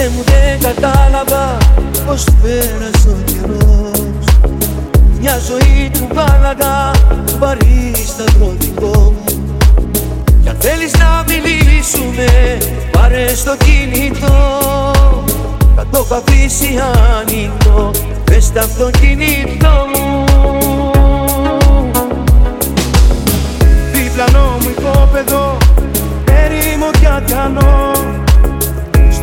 Ποτέ μου δεν κατάλαβα πως πέρασε ο καιρός. Μια ζωή του βάλαγα παρίστατρο μου. Κι αν θέλεις να μιλήσουμε πάρε στο κινητό. Θα το έχω αφήσει ανοιχτό μες στο αυτοκίνητό μου. Διπλανό μου οικόπεδο έρημο και ατιανό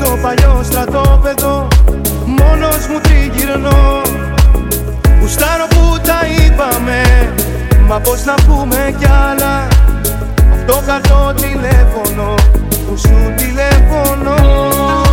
στο παλιό στρατόπεδο Μόνος μου τριγυρνώ Γουστάρω που τα είπαμε Μα πως να πούμε κι άλλα. Αυτό καλό τηλέφωνο Που σου τηλέφωνο.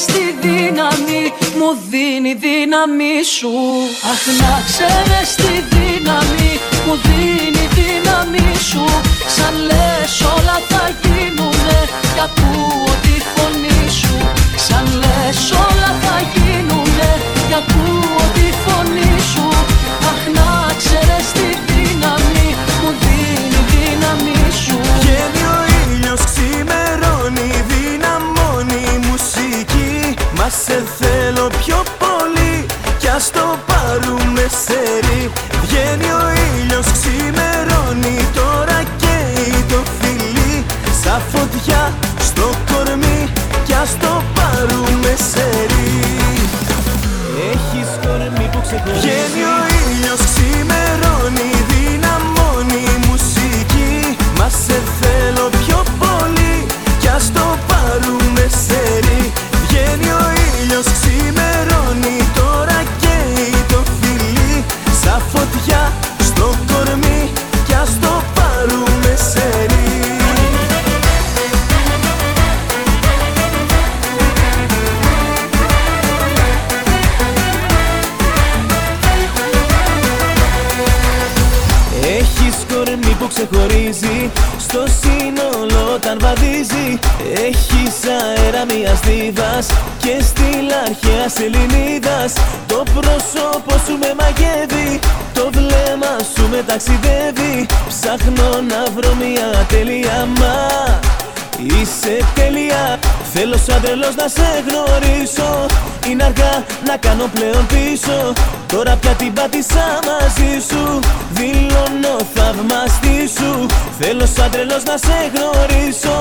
Ξέρεις τη δύναμη μου δίνει δύναμη σου. Αχ να ξέρεις τη δύναμη μου δίνει δύναμη σου. Σαν λες όλα θα γίνουνε κι ακούω τη φωνή σου. Σαν λες όλα θα γίνουνε κι ακούω τη φωνή σου. Αχ να ξέρεις τη Μα σε θέλω πιο πολύ κι ας το πάρουμε σερί Βγαίνει ο ήλιος ξημερώνει τώρα καίει το φιλί. Σαν φωτιά στο κορμί κι ας το πάρουμε σερί αρχαίας Ελληνίδας Το πρόσωπο σου με μαγεύει Το βλέμμα σου με ταξιδεύει. Ψάχνω να βρω μια τέλεια μα Είσαι τέλεια Θέλω σαν τρελός να σε γνωρίσω. Είναι αργά να κάνω πλέον πίσω. Τώρα πια την πάτησα μαζί σου. Δηλώνω θαυμαστή σου. Θέλω σαν τρελός να σε γνωρίσω.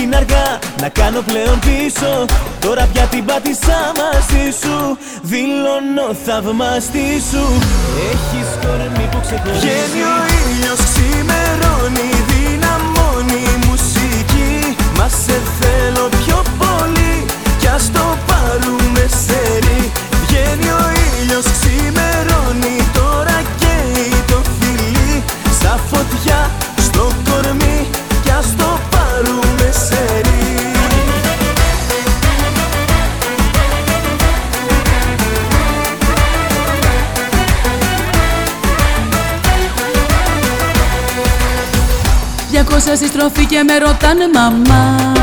Είναι αργά να κάνω πλέον πίσω. Τώρα πια την πάτησα μαζί σου. Δηλώνω θαυμαστή σου. Έχεις κορμί που ξεχωρίζει Βγαίνει ο ήλιος ξημερώνει Δυναμώνει η μουσική. Μα σε θέλω πιο πολύ κι ας το πάρουμε σερί Βγαίνει ο ήλιος ξημερώνει. Τώρα καίει το φιλί. Σαν φωτιά στο κορμί. Κι ας το πάρουμε σερί Διακόσα στη στροφή και με ρωτάνε μαμά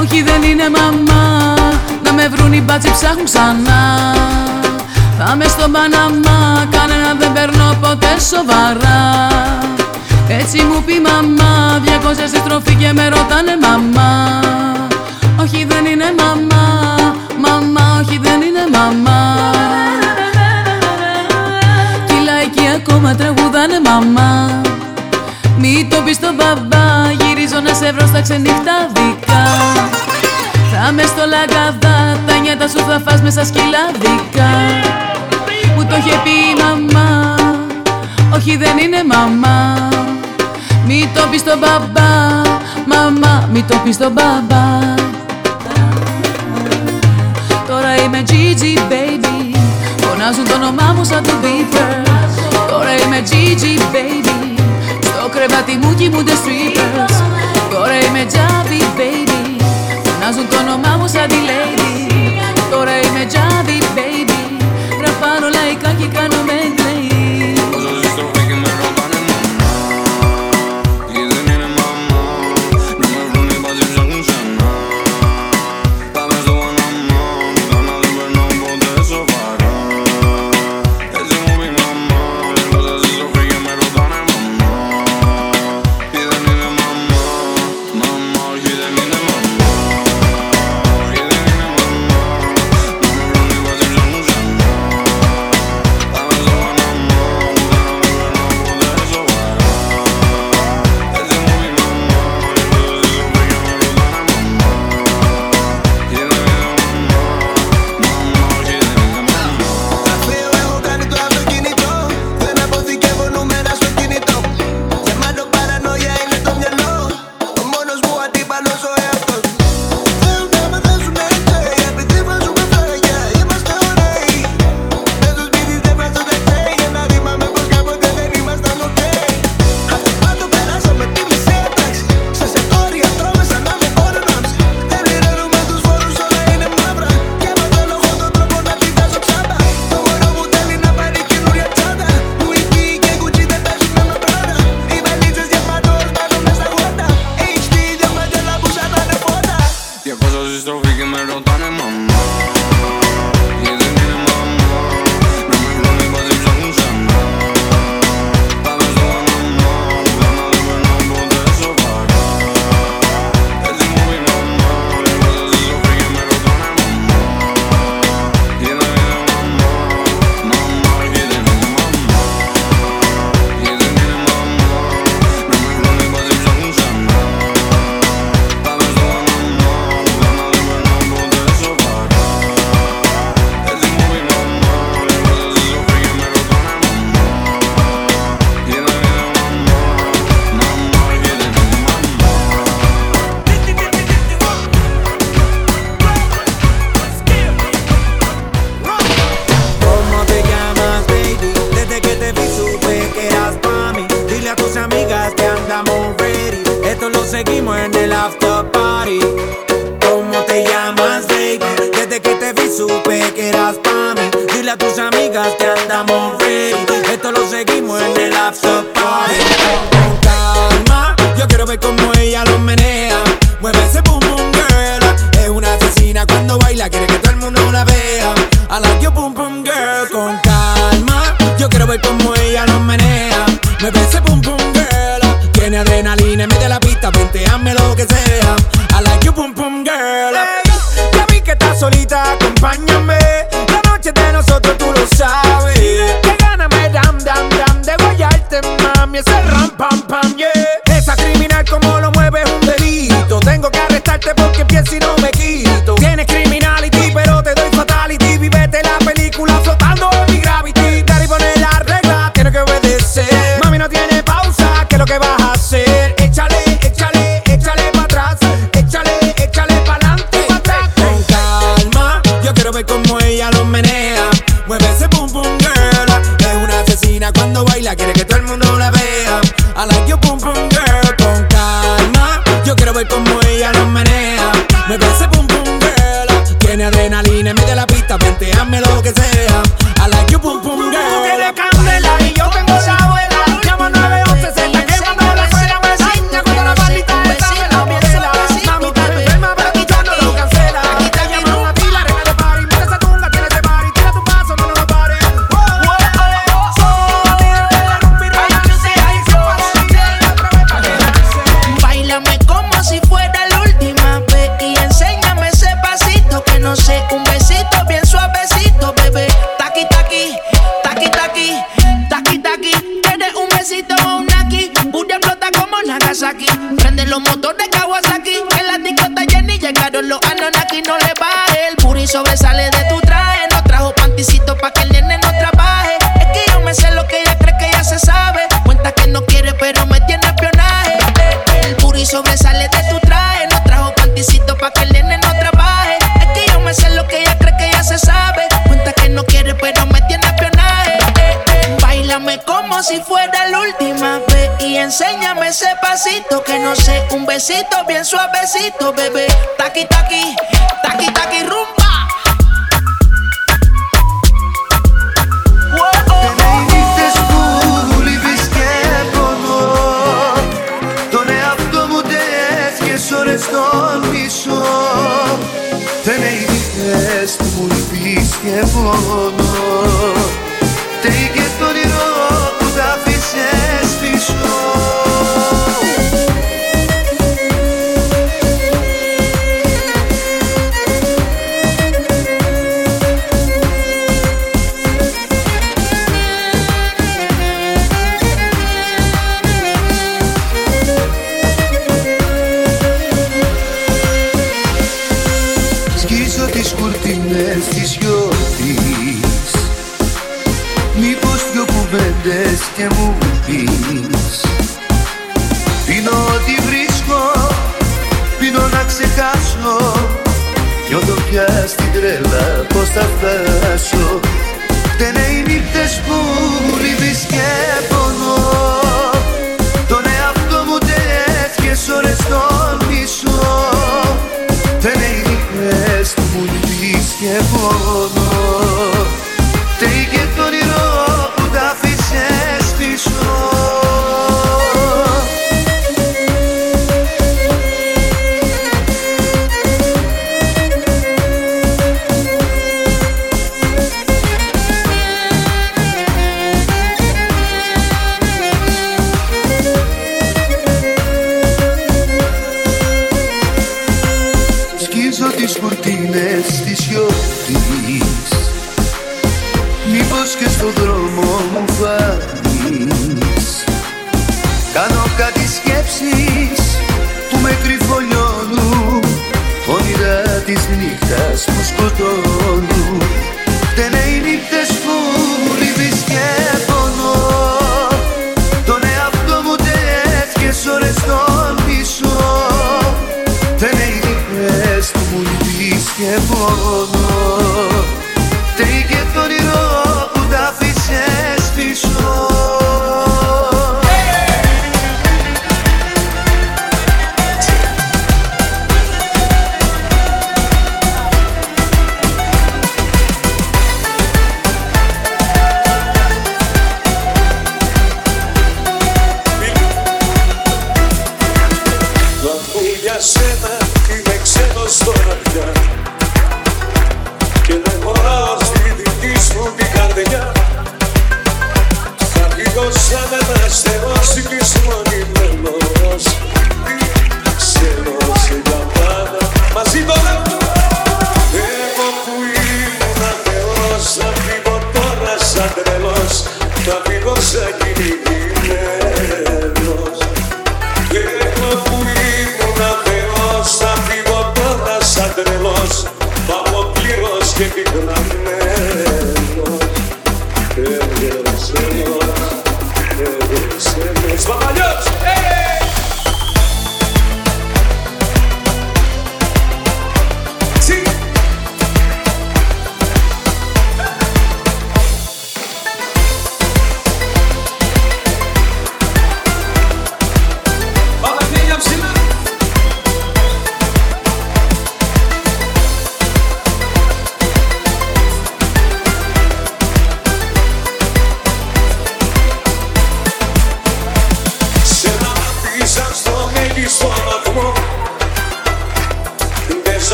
Όχι δεν είναι μαμά. Να με βρουν οι μπάτσοι ψάχνουν ξανά. Θα με στον Παναμά Κανένα δεν παίρνω ποτέ σοβαρά. Έτσι μου πει μαμά Διακόσα στη στροφή και με ρωτάνε μαμά. Όχι δεν είναι μαμά. Μαμά όχι δεν είναι μαμά. Κι οι λαϊκοί ακόμα τραγουδάνε μαμά. Μη το πεις στον μπαμπά, γυρίζω να σε βρω στα ξενυχτάδικα Θα με στο λαγκαδά, τα νιάτα σου θα φας μέσα σκυλάδικα Μου το είχε πει η μαμά, όχι δεν είναι μαμά. Μη το πεις στον μπαμπά, μαμά, μη το πεις στον μπαμπά. Τώρα είμαι Gigi baby, φωνάζουν το όνομά μου σαν το Beaver Τώρα είμαι Gigi baby. Στο κρεβάτι μου κοιμούνται strippers. Τώρα είμαι Javi baby. Φωνάζουν το όνομά μου σαν τη lady. Τώρα είμαι Javi baby. Ραφάνω λαϊκά και κάνω medley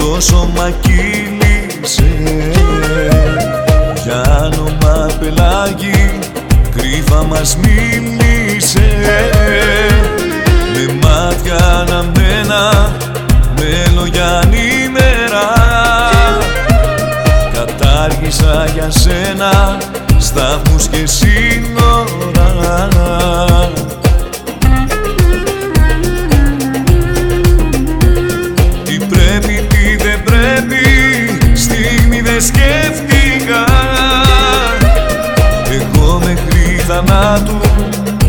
στο σώμα κύλησε Για όνομα πελάγι μας μίλησε. Με μάτια αναμένα με λόγια νήμερα Κατάργησα για σένα σταθμούς και σύνορα. σκέφτηκα. Εγώ μέχρι θανάτου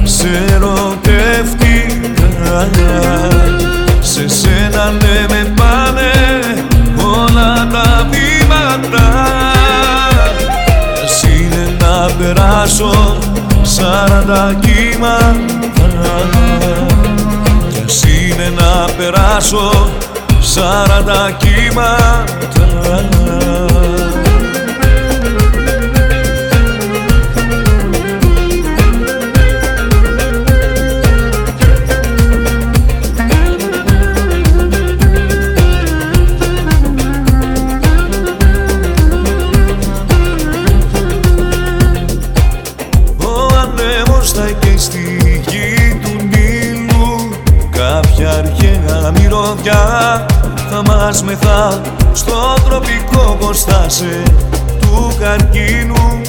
σε ερωτεύτηκα. Σε σένα ναι με πάνε όλα τα βήματα. Ας είναι να περάσω σαράντα κύματα. Ας είναι να περάσω σαράντα κύματα κοιτάσμεθα στο τροπικό κοστάσε του καρκίνου.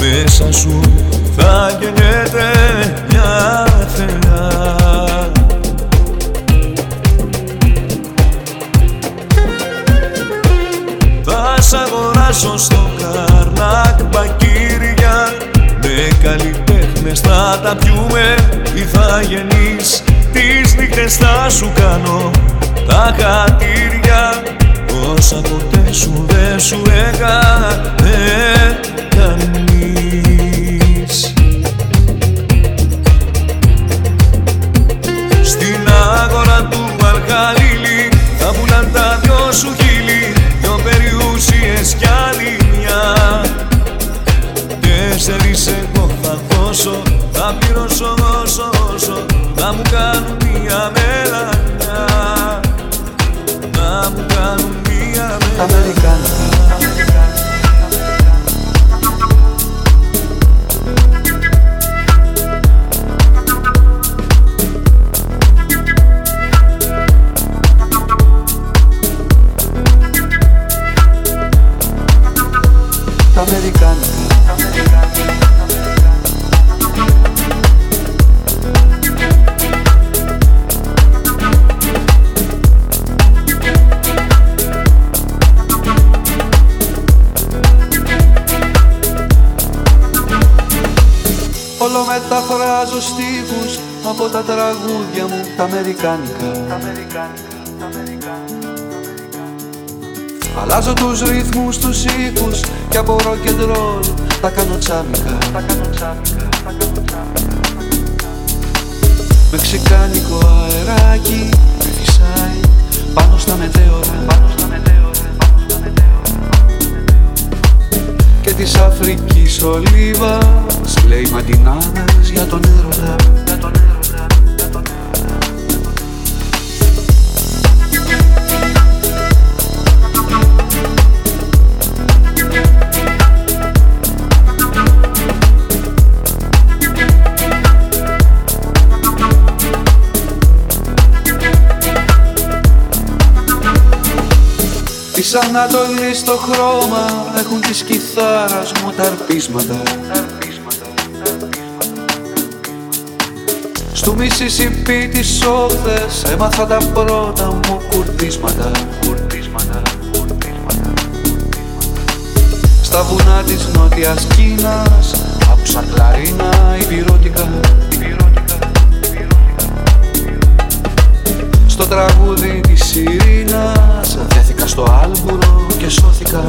Μέσα σου θα γεννιέται μια θέλα. Θα σ' αγοράσω στο καρνάκ μπακύρια. Με καλλιτέχνες θα τα πιούμε τι θα γεννείς. Τις νύχτες θα σου κάνω τα χατήρια όσα ποτέ σου δεν σου έκανε αμερικάνικα. Αλλάζω τους ρυθμούς, τους ήχους και από rock and roll τα κάνω τσάμικα Μεξικάνικο αεράκι με φυσάει πάνω στα μετέωρα. Και της Αφρικής ολίβας λέει μαντινάδες για τον έρωτα Της Ανατολής το χρώμα έχουν της κιθάρας μου τα αρπίσματα. Στου Μississippi τις όχθες έμαθα τα πρώτα μου κουρδίσματα Στα βουνά της νότιας Κίνας άκουσα κλαρίνα υπηρώτικα τραγούδι της Ειρήνας. Δέθηκα στο άλμπουρο και σώθηκα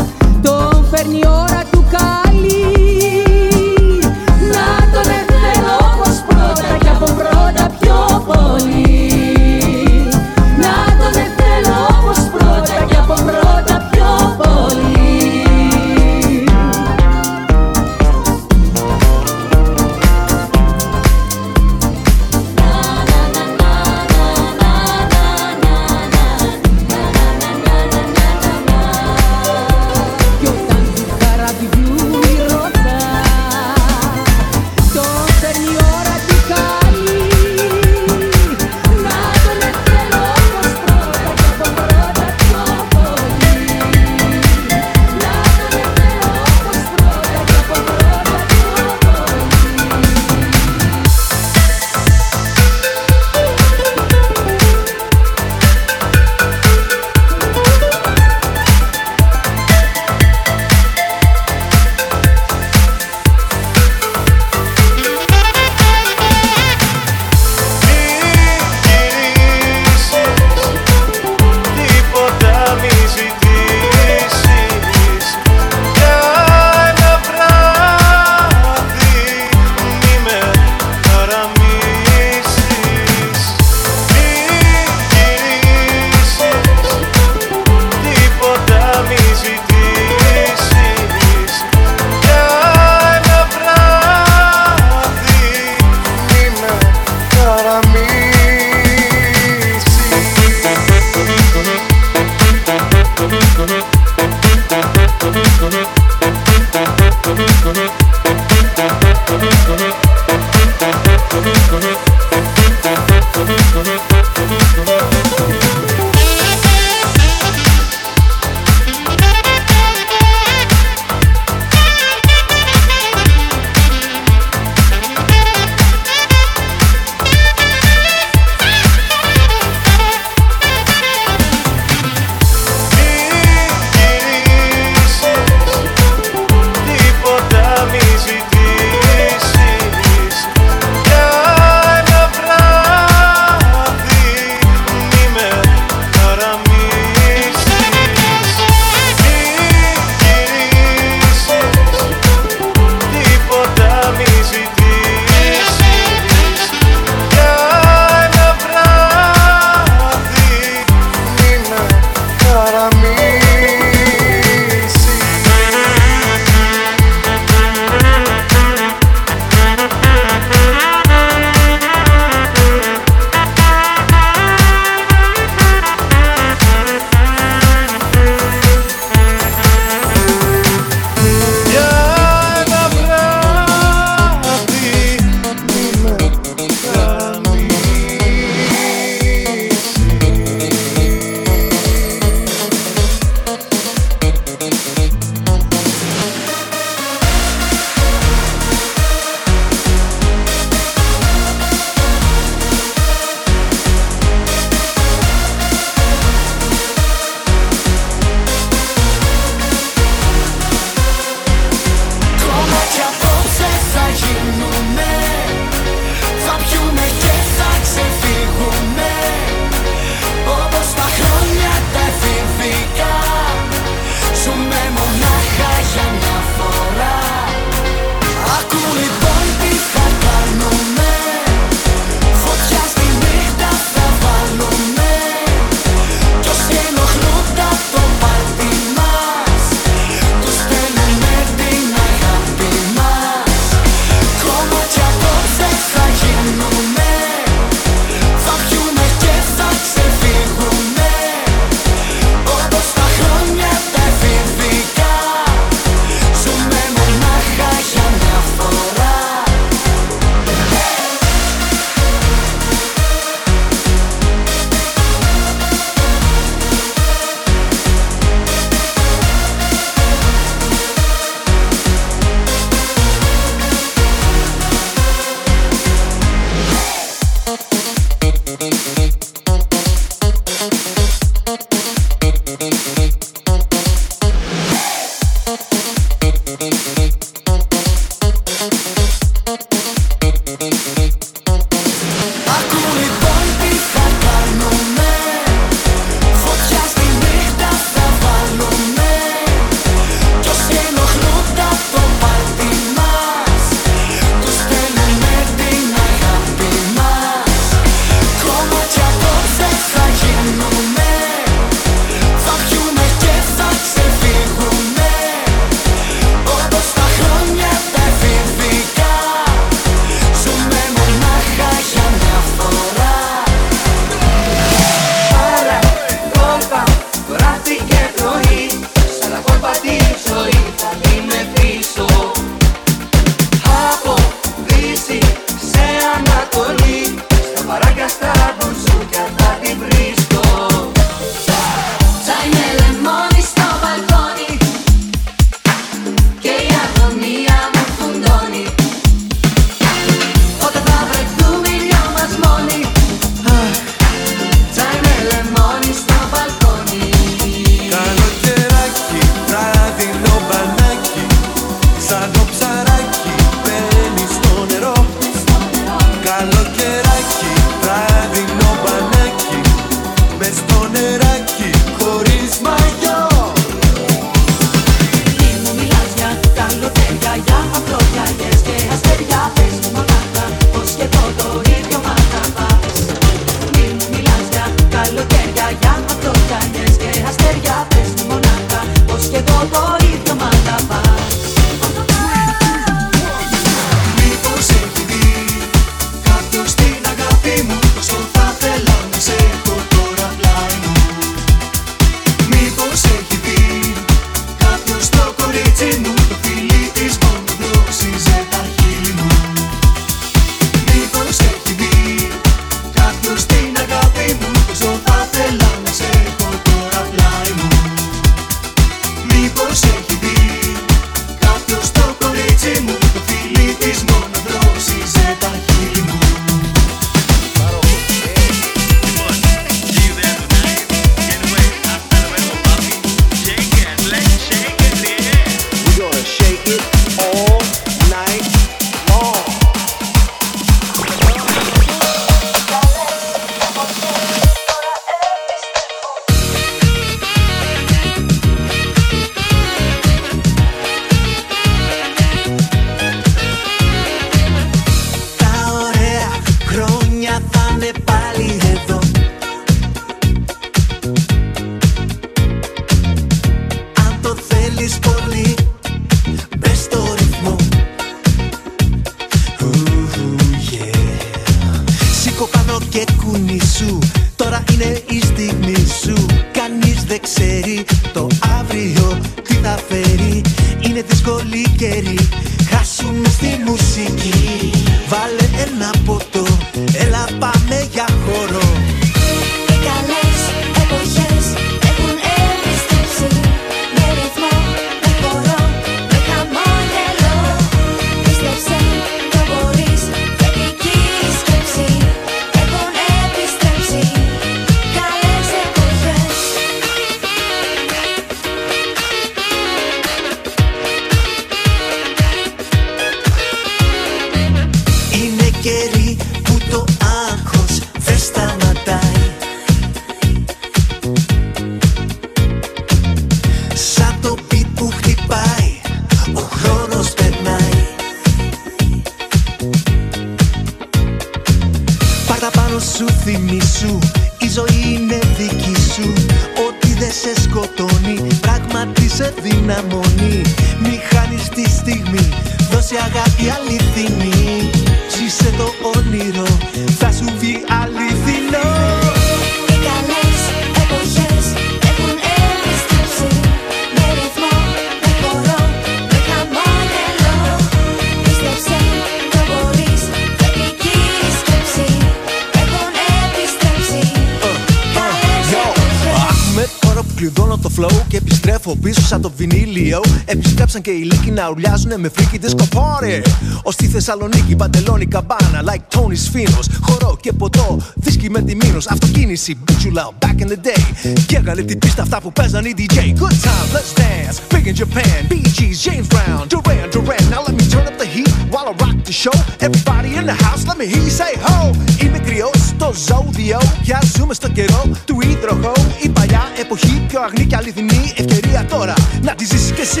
επιστρέφω πίσω σαν το βινίλιο. Επιστρέψαν και οι λύκοι να ουρλιάζουνε με freaky disco party. Ω στη Θεσσαλονίκη, παντελόνι καμπάνα, like Tony's Finos. Χορό και ποτό, δίσκι με τη μήνος. Αυτοκίνηση, μπιτσουλάω, back in the day. Και έκανε την πίστα αυτά που παίζαν οι DJ. Good time, let's dance. Big in Japan, Bee Gees, James Brown, Duran Duran. Now let me turn up the heat while I rock the show. Everybody in the house, let me hear you say ho. Είμαι κρυός στο ζώδιο. Πια ζούμε στο καιρό του υδροχώ. Η παλιά εποχή πιο αγνή και αληθινή ευκαιρία τώρα να τη ζήσεις κι εσύ.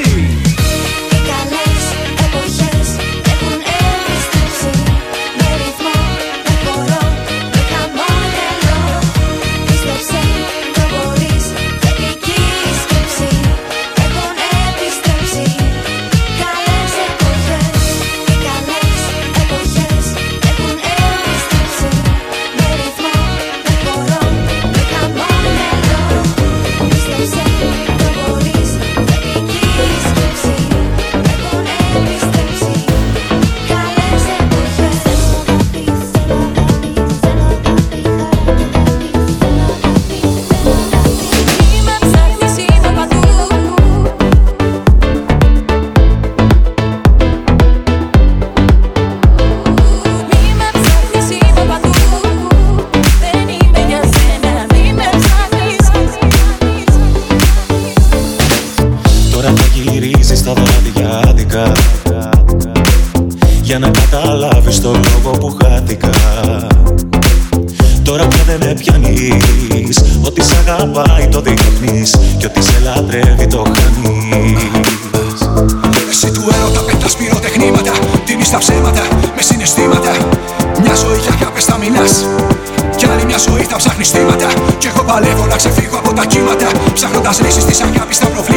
Οι καλές Ψάχνοντας λύσεις της αγάπης στα προβλήματα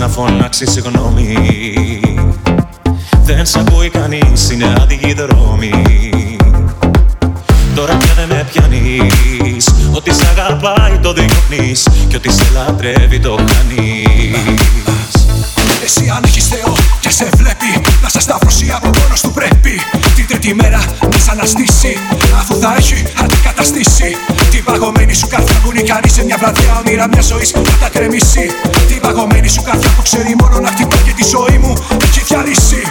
να φωνάξεις συγγνώμη. Δεν σ' ακούει κανείς, είναι άδειοι δρόμοι Τώρα πια δεν με πιάνεις. Ότι σ' αγαπάει το διώχνεις Κι ότι σε λατρεύει το χάνεις Εσύ αν έχεις Θεό και σε βλέπει Να σε σταυρώσει από μόνος του πρέπει. Την τρίτη μέρα να σ' αναστήσει Αφού θα έχει αντικαταστήσει. Την παγωμένη σου καρδιά που νικάνεις σε μια βραδιά Όνειρα μιας ζωής θα τα κρεμίσει. Την παγωμένη σου καρδιά που ξέρει μόνο να χτυπάει Και τη ζωή μου έχει διαλύσει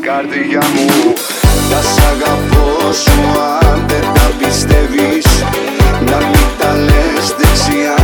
καρδιά μου. Σ' αγαπώ σου αν τα πιστεύεις. Να μην τα λες δεξιά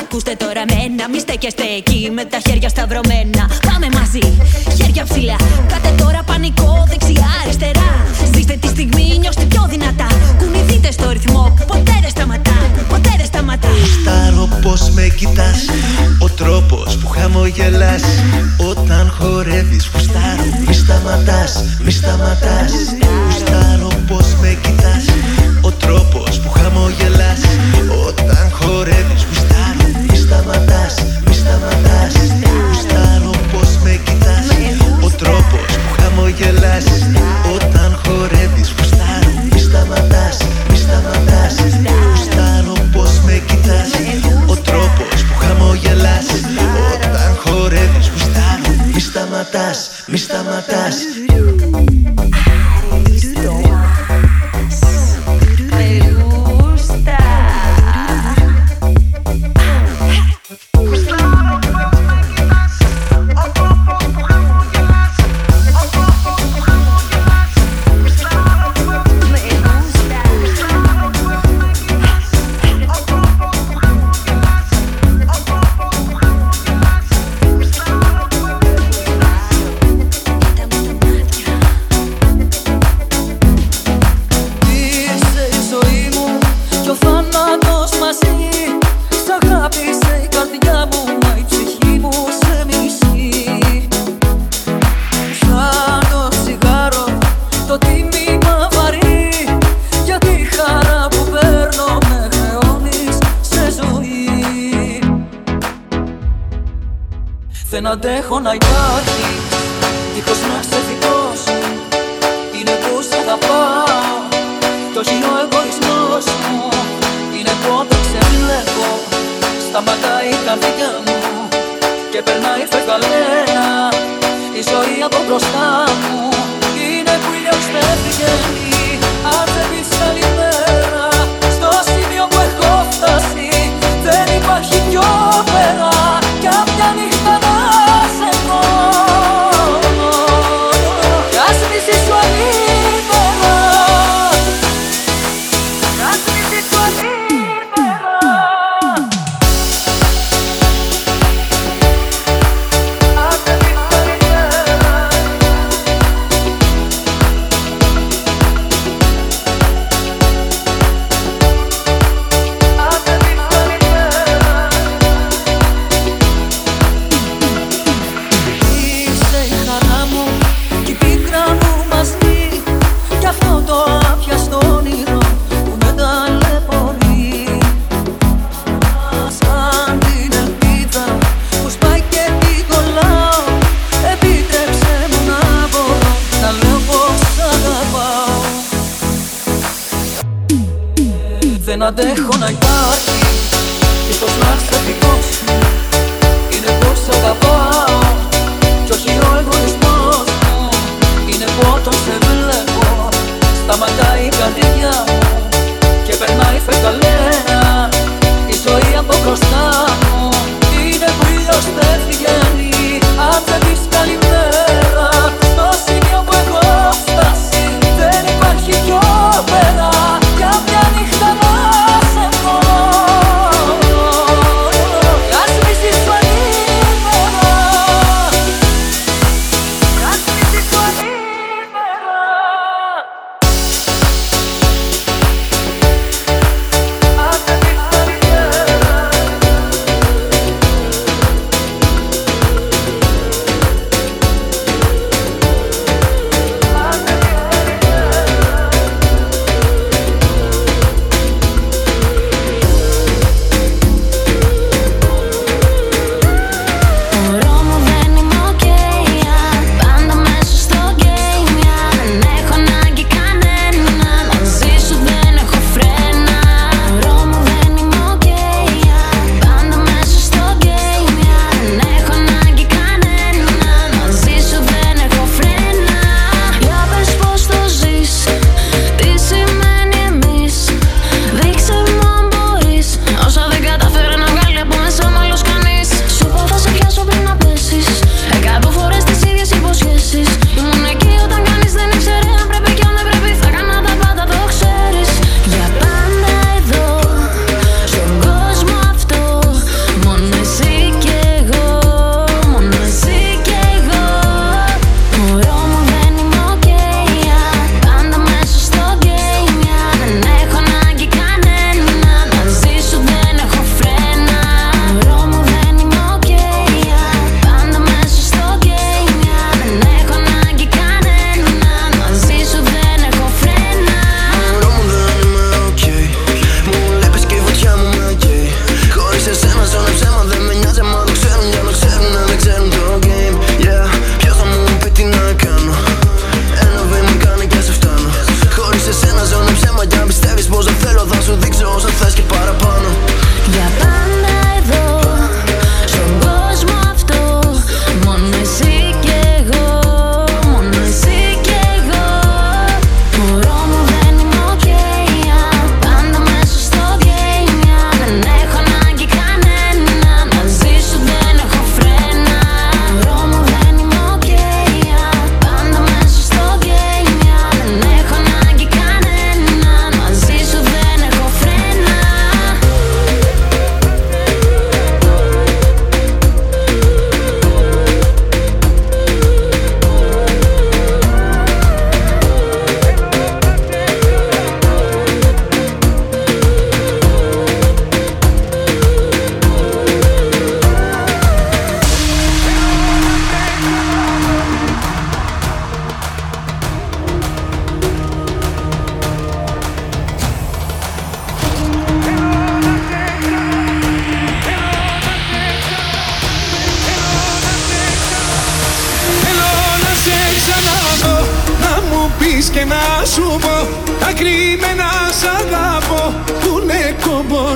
ακούστε τώρα μένα, μη στέκεστε εκεί με τα χέρια σταυρωμένα. Πάμε μαζί, χέρια ψηλά. Κάτε τώρα πανικό, δεξιά, αριστερά. Ζήστε τη στιγμή, νιώστε πιο δυνατά. Κουνηθείτε στο ρυθμό, ποτέ δεν σταματά. Ποτέ δεν σταματά. Στάρω πώ με κοιτάς, ο τρόπος που χαμογελάς. Όταν χορεύεις, φουστάρω, μη σταματάς, μη σταματάς. Φουστάρω πώ με κοιτάς τρόπος που χαμογελάς. Όταν χορεύεις γουστάρω Μη σταματάς, μη σταματάς. Γουστάρω πως με κοιτάς. Ο τρόπος που χαμογελάς. Όταν χορεύεις γουστάρω Μη σταματάς, μη σταματάς. Γουστάρω πως με κοιτάς. Ο τρόπος που χαμογελάς. Όταν χορεύεις γουστάρω Μη σταματάς, μη σταματάς. αντέχω να υπάρχει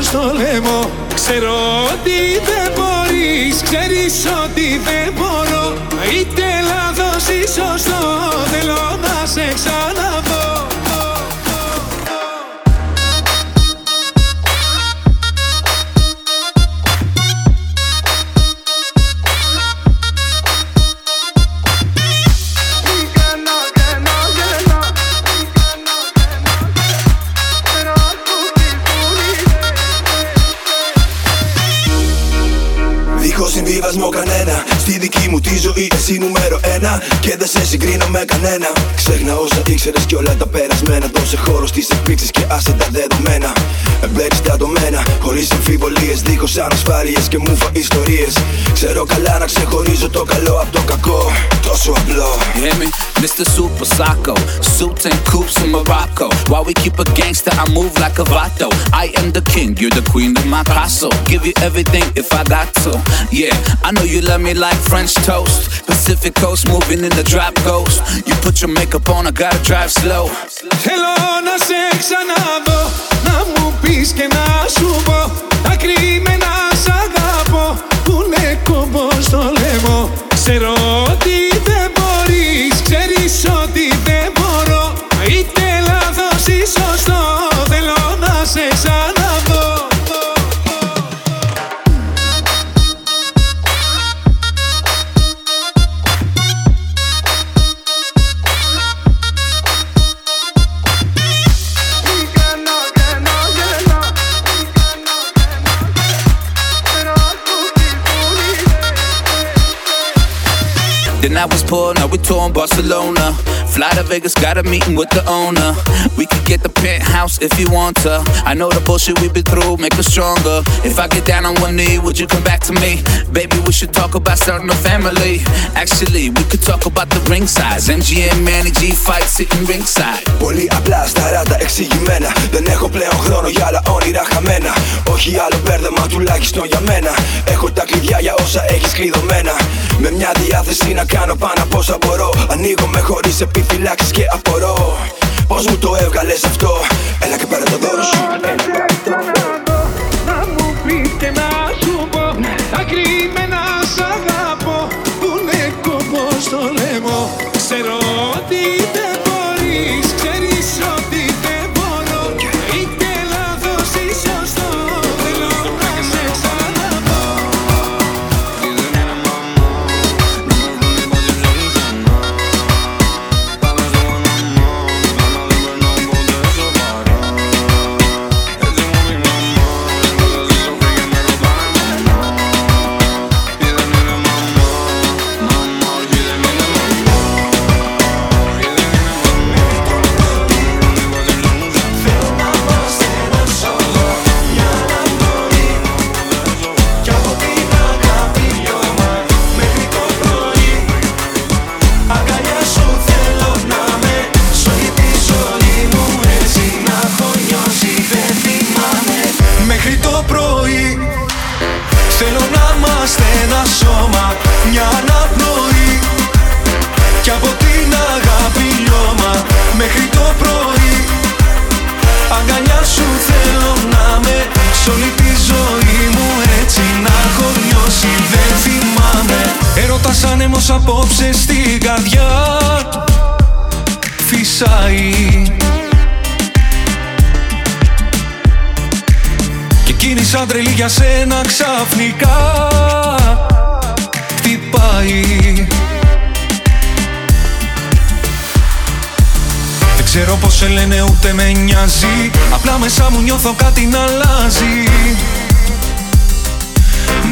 στο λαιμό. Ξέρω ότι δεν μπορείς Ξέρεις ότι δεν μπορώ. Είτε λάθος ή σωστό Θέλω να σε ξαναδώ δεν σε συγκρίνω με κανένα. Ξέχνα όσα ήξερες και όλα τα περασμένα. Δώσε χώρο στις εκπλήξεις και άσε τα δεδομένα Εμπλέκεις τα δομένα Χωρίς αμφιβολίες Δίχως ανασφάλειες και μουφα ιστορίες Ξέρω καλά να ξεχωρίζω το καλό από το κακό Τόσο απλό You hear me? Mr. Super Psycho, suits and coops in Morocco. While we keep a gangster, I move like a vato. I am the king, you're the queen of my castle. Give you everything if I got to. Yeah, I know you love me like French toast. Pacific coast, moving in the drop coast. You put your makeup on, I gotta drive slow. Θέλω να σε ξαναδώ Να μου πεις και να σου πω Τα κρυμμένα σ' αγαπώ Που είναι κόμπος στο λαιμό we touring Barcelona. Fly to Vegas, got a meeting with the owner. We could get the penthouse if you want to. I know the bullshit we've been through make us stronger. If I get down on one knee, would you come back to me? Baby, we should talk about starting a family. Actually, we could talk about the ring size. MGM, Manny G fight sitting ringside. Πολύ απλά στα ράτα εξηγημένα Δεν έχω πλέον χρόνο για άλλα όνειρα χαμένα Όχι άλλο μπέρδεμα τουλάχιστον για μένα Έχω τα κλειδιά για όσα έχεις κλειδωμένα Με μια διάθεση να κάνω πάνω από όσα μπορώ Ανοίγομαι χωρίς επιφυλάξεις και απορώ. Πώς μου το έβγαλες αυτό; Έλα και πέρα το δώρο σου. Να μου πεις και να σου πω. Τα κρυμμένα σ' αγαπώ Που είναι κόμπος στο λαιμό. Ξέρω ότι το πρωί Θέλω να είμαστε ένα σώμα Μια αναπνοή. Κι από την αγάπη λιώμα Μέχρι το πρωί. Αγκαλιά σου θέλω να με Σ' όλη τη ζωή μου έτσι να έχω νιώσει. Δεν θυμάμαι. Έρωτας άνεμος απόψε στην καρδιά. Φυσάει Και εκείνη σαν τρελή για σένα ξαφνικά. Χτυπάει. Δεν ξέρω πως σε λένε ούτε με νοιάζει. Απλά μέσα μου νιώθω κάτι να αλλάζει.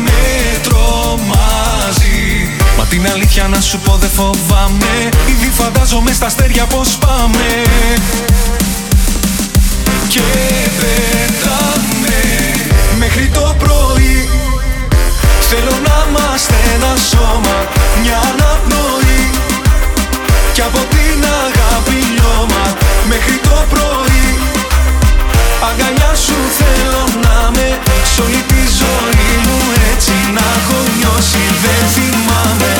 Με τρομάζει. Μα την αλήθεια να σου πω δεν φοβάμαι. Ήδη φαντάζομαι στα αστέρια πως πάμε. Και πετάμε Μέχρι το πρωί. Θέλω να είμαστε ένα σώμα Μια αναπνοή. Κι από την αγάπη λιώμα Μέχρι το πρωί. Αγκαλιά σου θέλω να με Σ' όλη τη ζωή μου έτσι να έχω νιώσει Δεν θυμάμαι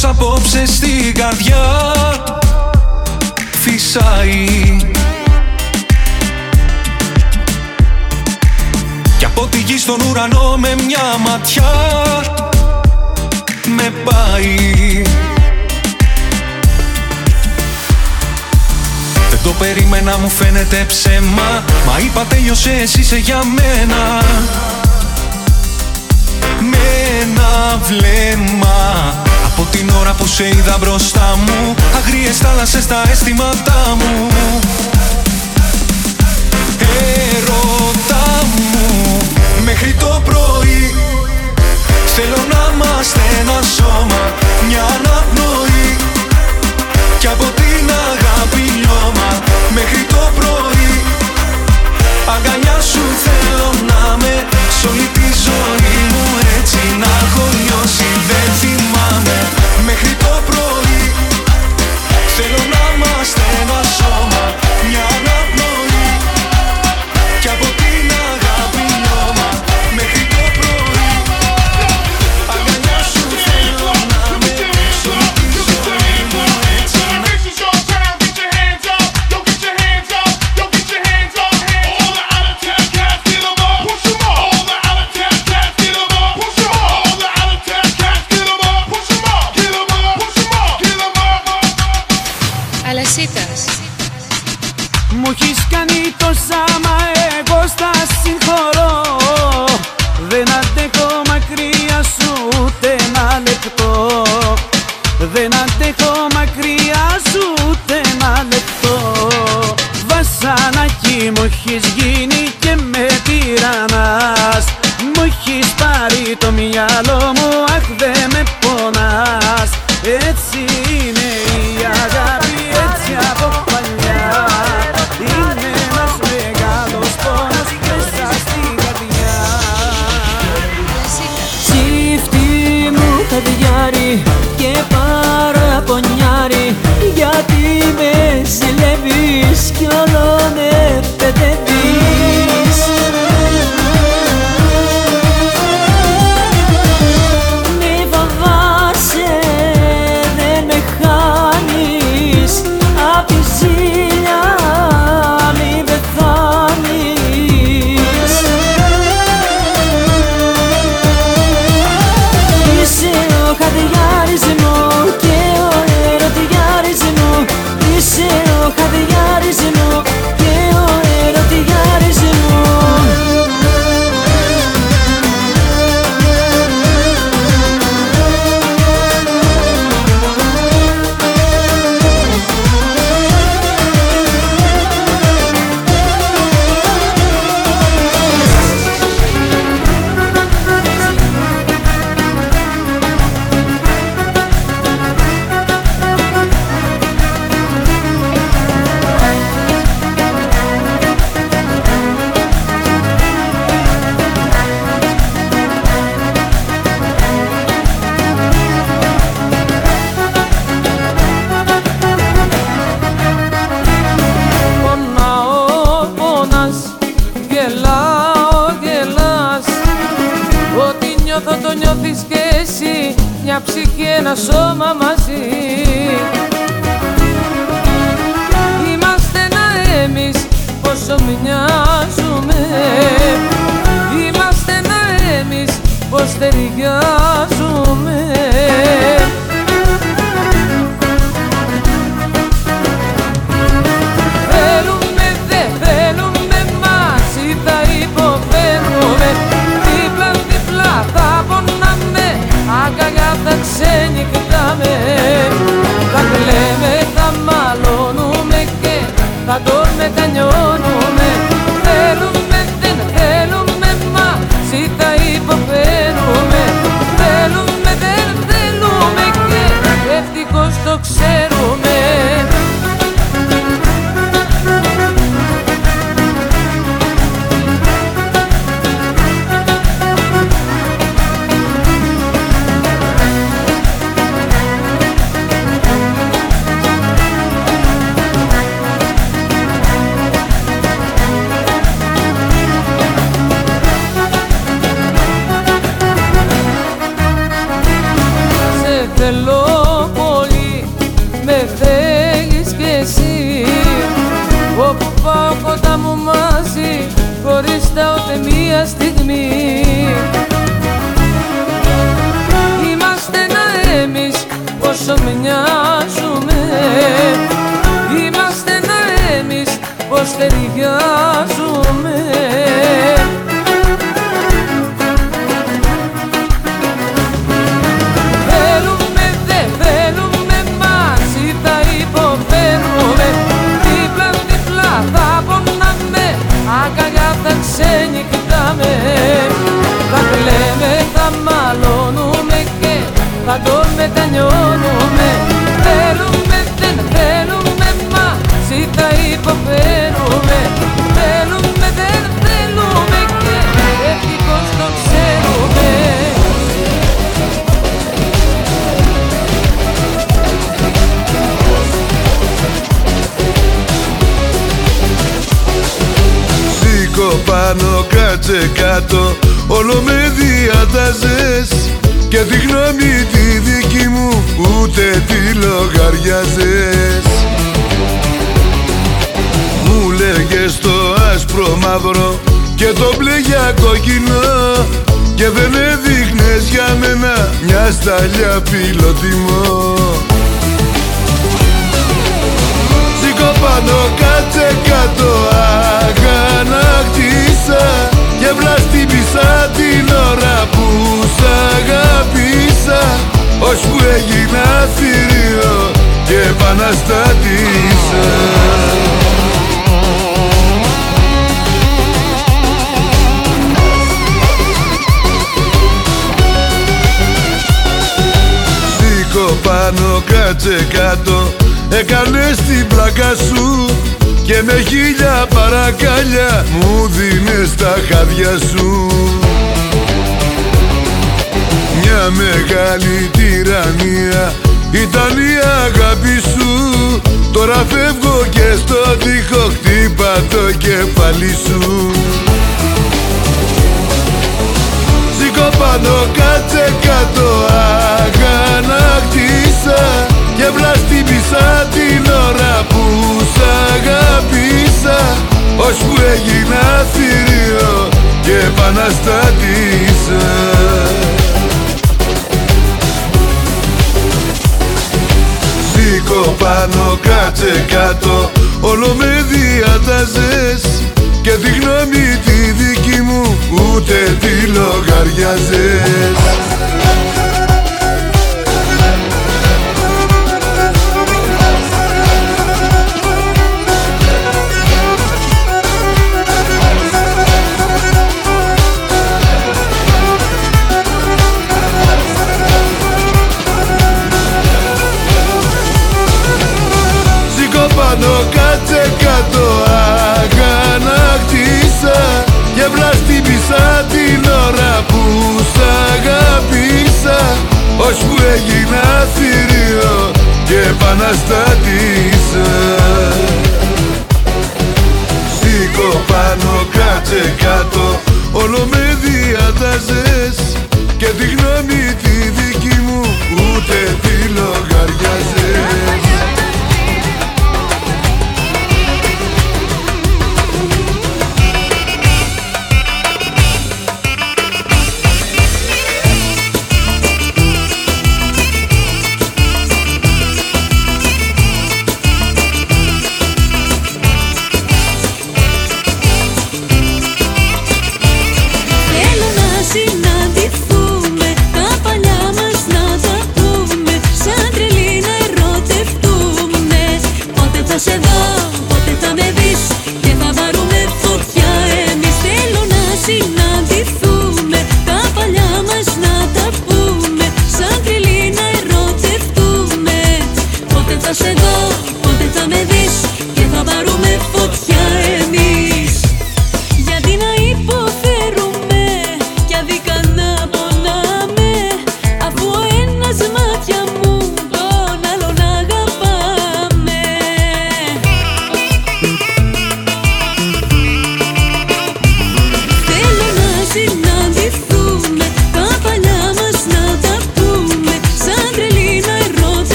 φως απόψε στην καρδιά φυσάει. Κι από τη γη στον ουρανό με μια ματιά με πάει. Δεν το περίμενα μου φαίνεται ψέμα. Μα είπα τέλειωσε εσύ είσαι για μένα. Με ένα βλέμμα. Από την ώρα που σε είδα μπροστά μου Αγριές θάλασσες τα αισθήματά μου. Έρωτα μου Μέχρι το πρωί Θέλω να είμαστε ένα σώμα Μια αναπνοή. Κι από την αγάπη λιώμα Μέχρι το πρωί Αγκαλιά σου θέλω να με. Σ' όλη τη ζωή μου έτσι Να έχω λιώσει. Δεν θυμάμαι Μέχρι το πρωί. Θέλω να είμαστε ένα σώμα Μια αναπνοή Πως πάνω κάτσε κάτω. Όλο με διατάζες Και τη γνώμη τη δική μου Ούτε τη λογαριάζες. Μου λέγες το άσπρο μαύρο Και το μπλε για κόκκινο Και δεν έδειχνες για μένα Μια σταλιά φιλοτιμό πάνω κάτσε κάτω αγανακτήσα Και βλαστήμισα την ώρα που σ' αγάπησα Ώσπου έγινα θηρίο και επαναστάτησα Σήκω πάνω κάτσε κάτω Έκανες την πλάκα σου Και με χίλια παρακάλια Μου δίνες τα χάδια σου. Μια μεγάλη τυραννία Ήταν η αγάπη σου. Τώρα φεύγω και στο τοίχο Χτύπα το κεφάλι σου πάνω κάτσε κάτω αγανακτήσα Και βλαστήμισα την ώρα που σ' αγάπησα Ώσπου έγινα θηρίο και επαναστάτησα Σήκω πάνω κάτσε κάτω Όλο με διατάζες Και τη γνώμη τη δική μου Ούτε τη λογαριάζες Και βλαστήμισα την ώρα που σ' αγάπησα Ώσπου έγινα θηρίο και επαναστάτησα Σήκω πάνω κάτσε κάτω Όλο με διατάζες. Και τη γνώμη τη δική μου Ούτε τη λογαριάζες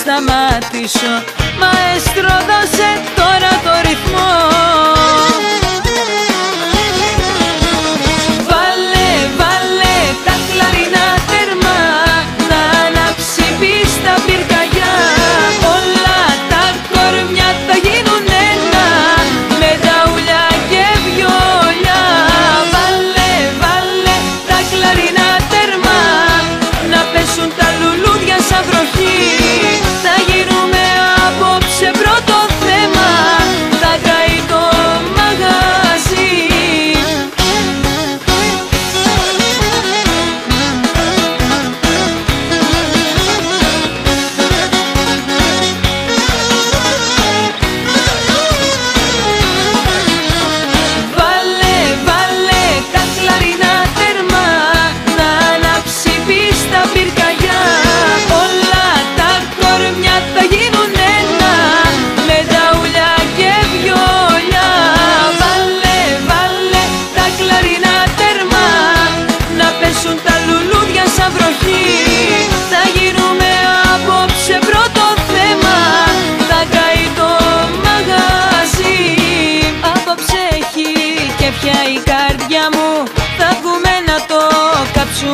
σταματήσω Μαέστρο δώσε τώρα το ρυθμό. Βάλε, βάλε τα κλαρινά τερμά Να ανάψει πίστα πυρκαγιά. Όλα τα κορμιά θα γίνουν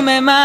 me mata.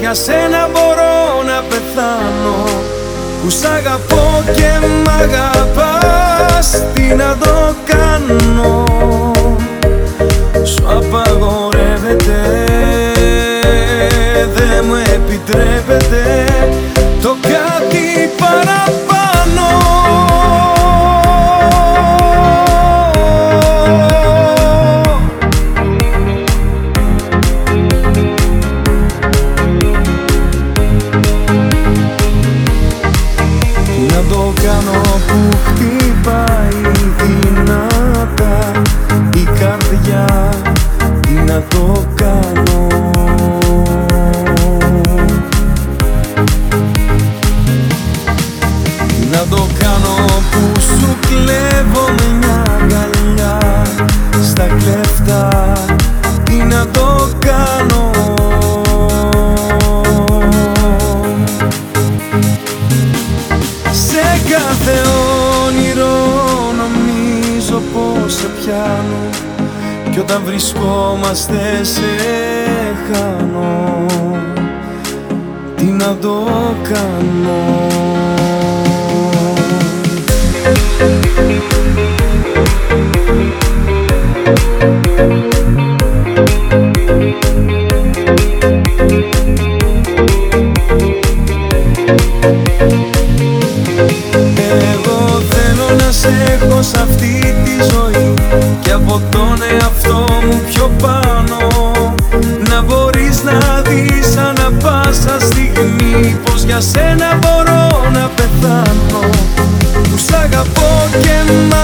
Για σένα μπορώ να πεθάνω. Που σ' αγαπώ και μ' αγαπάς Τι να το κάνω. Σου απαγορεύεται Δεν μου επιτρέπεται Το κάτι παραπάνω. βρισκόμαστε σε χάνω Τι να το κάνω; για σένα μπορώ να πεθάνω. Που σ' αγαπώ και μ'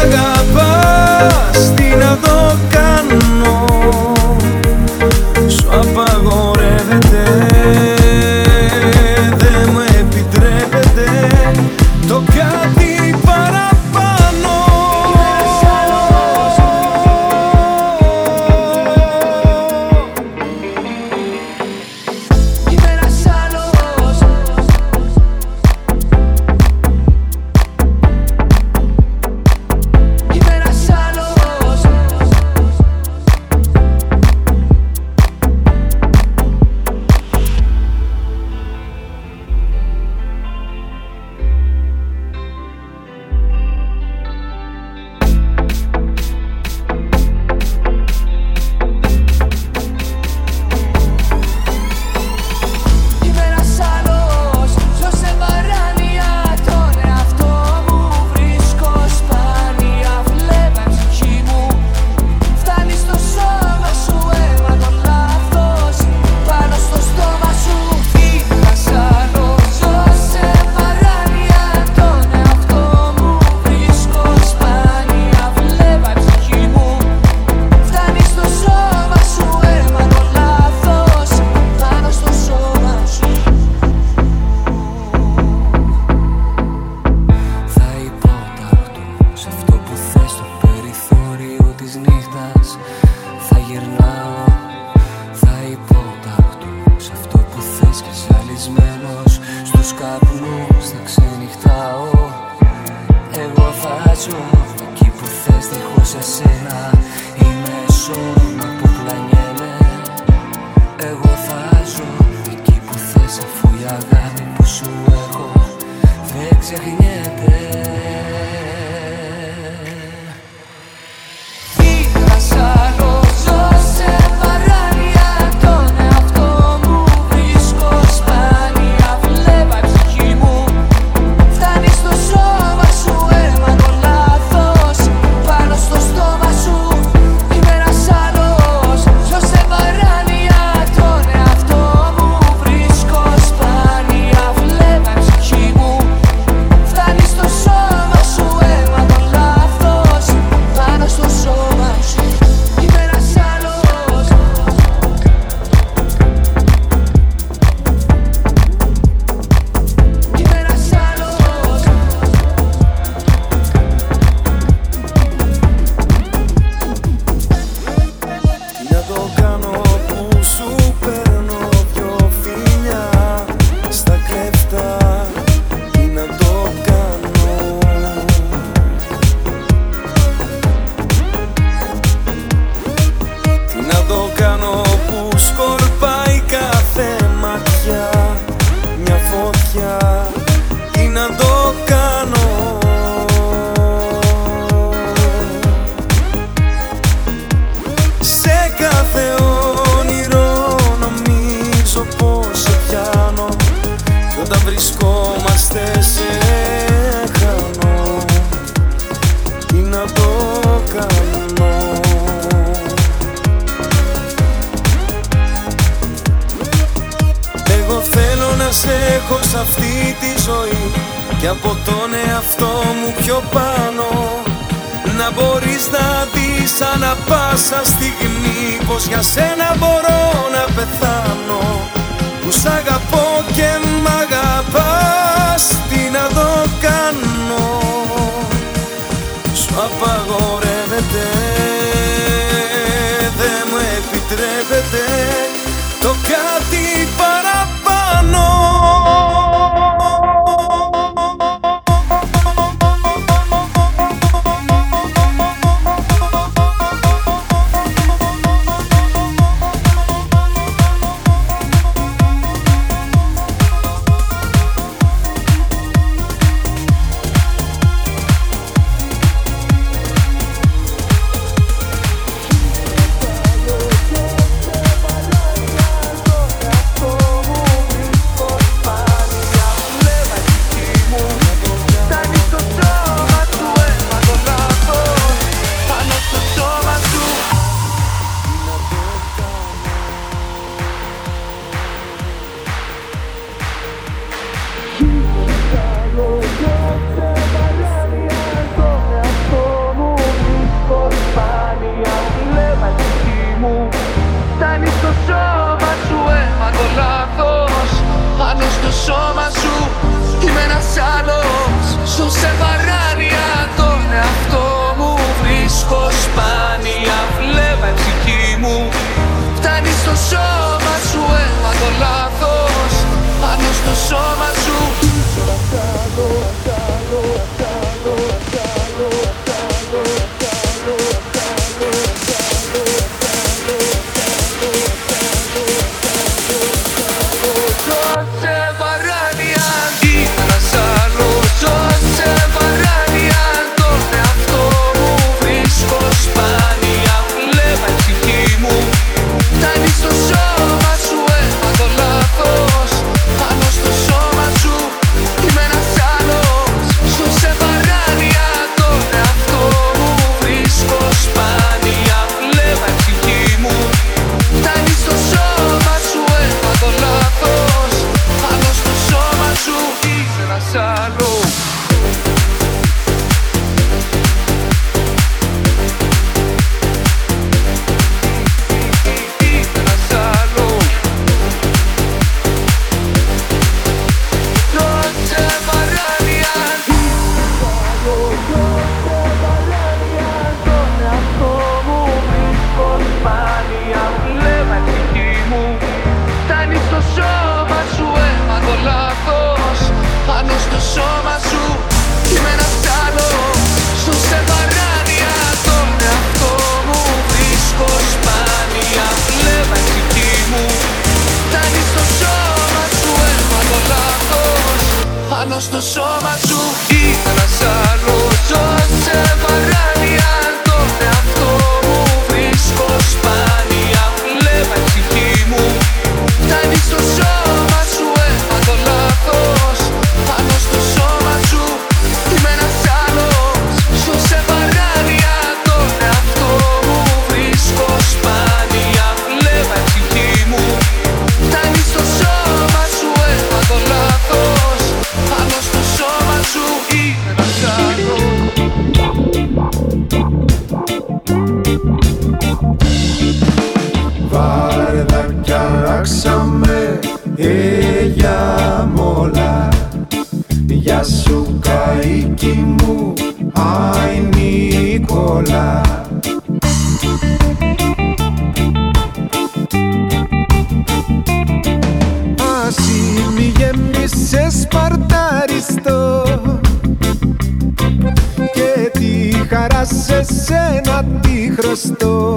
σε σένα τη χρωστώ.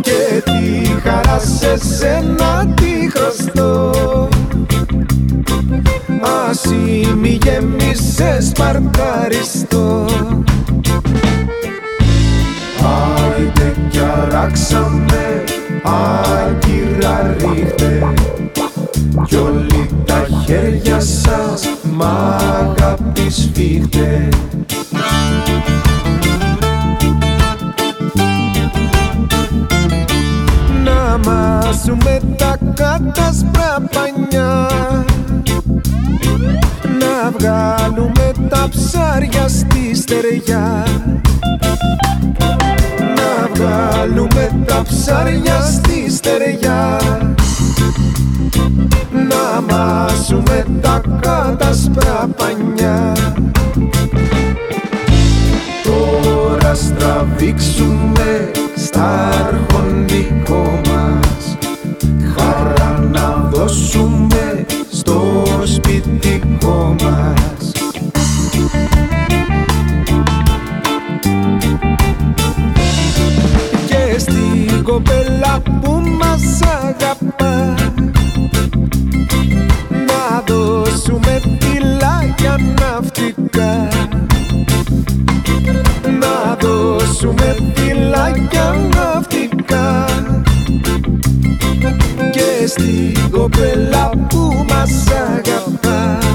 Και τη χαρά σε σένα τη χρωστώ. Ασύ μη γέμισες σπαρταριστό Άιντε κι αράξαμε άγκυρα ρίχτε. Κι όλοι τα χέρια σας μ' αγάπη σφίχτε Να μάσουμε τα κατασπρά πανιά. Να βγάλουμε τα ψάρια στη στεριά. Να βγάλουμε τα ψάρια στη στεριά. Να μάσουμε τα κατασπρά πανιά. Τώρα στραβήξουμε στα αρχοντικό μας. Χαρά να δώσουμε στο σπιτικό μας Και στην κοπέλα που μας αγαπά να δώσουμε φυλάκια ναυτικά. Να δώσουμε φυλάκια ναυτικά Esti go prela pou masaga pa.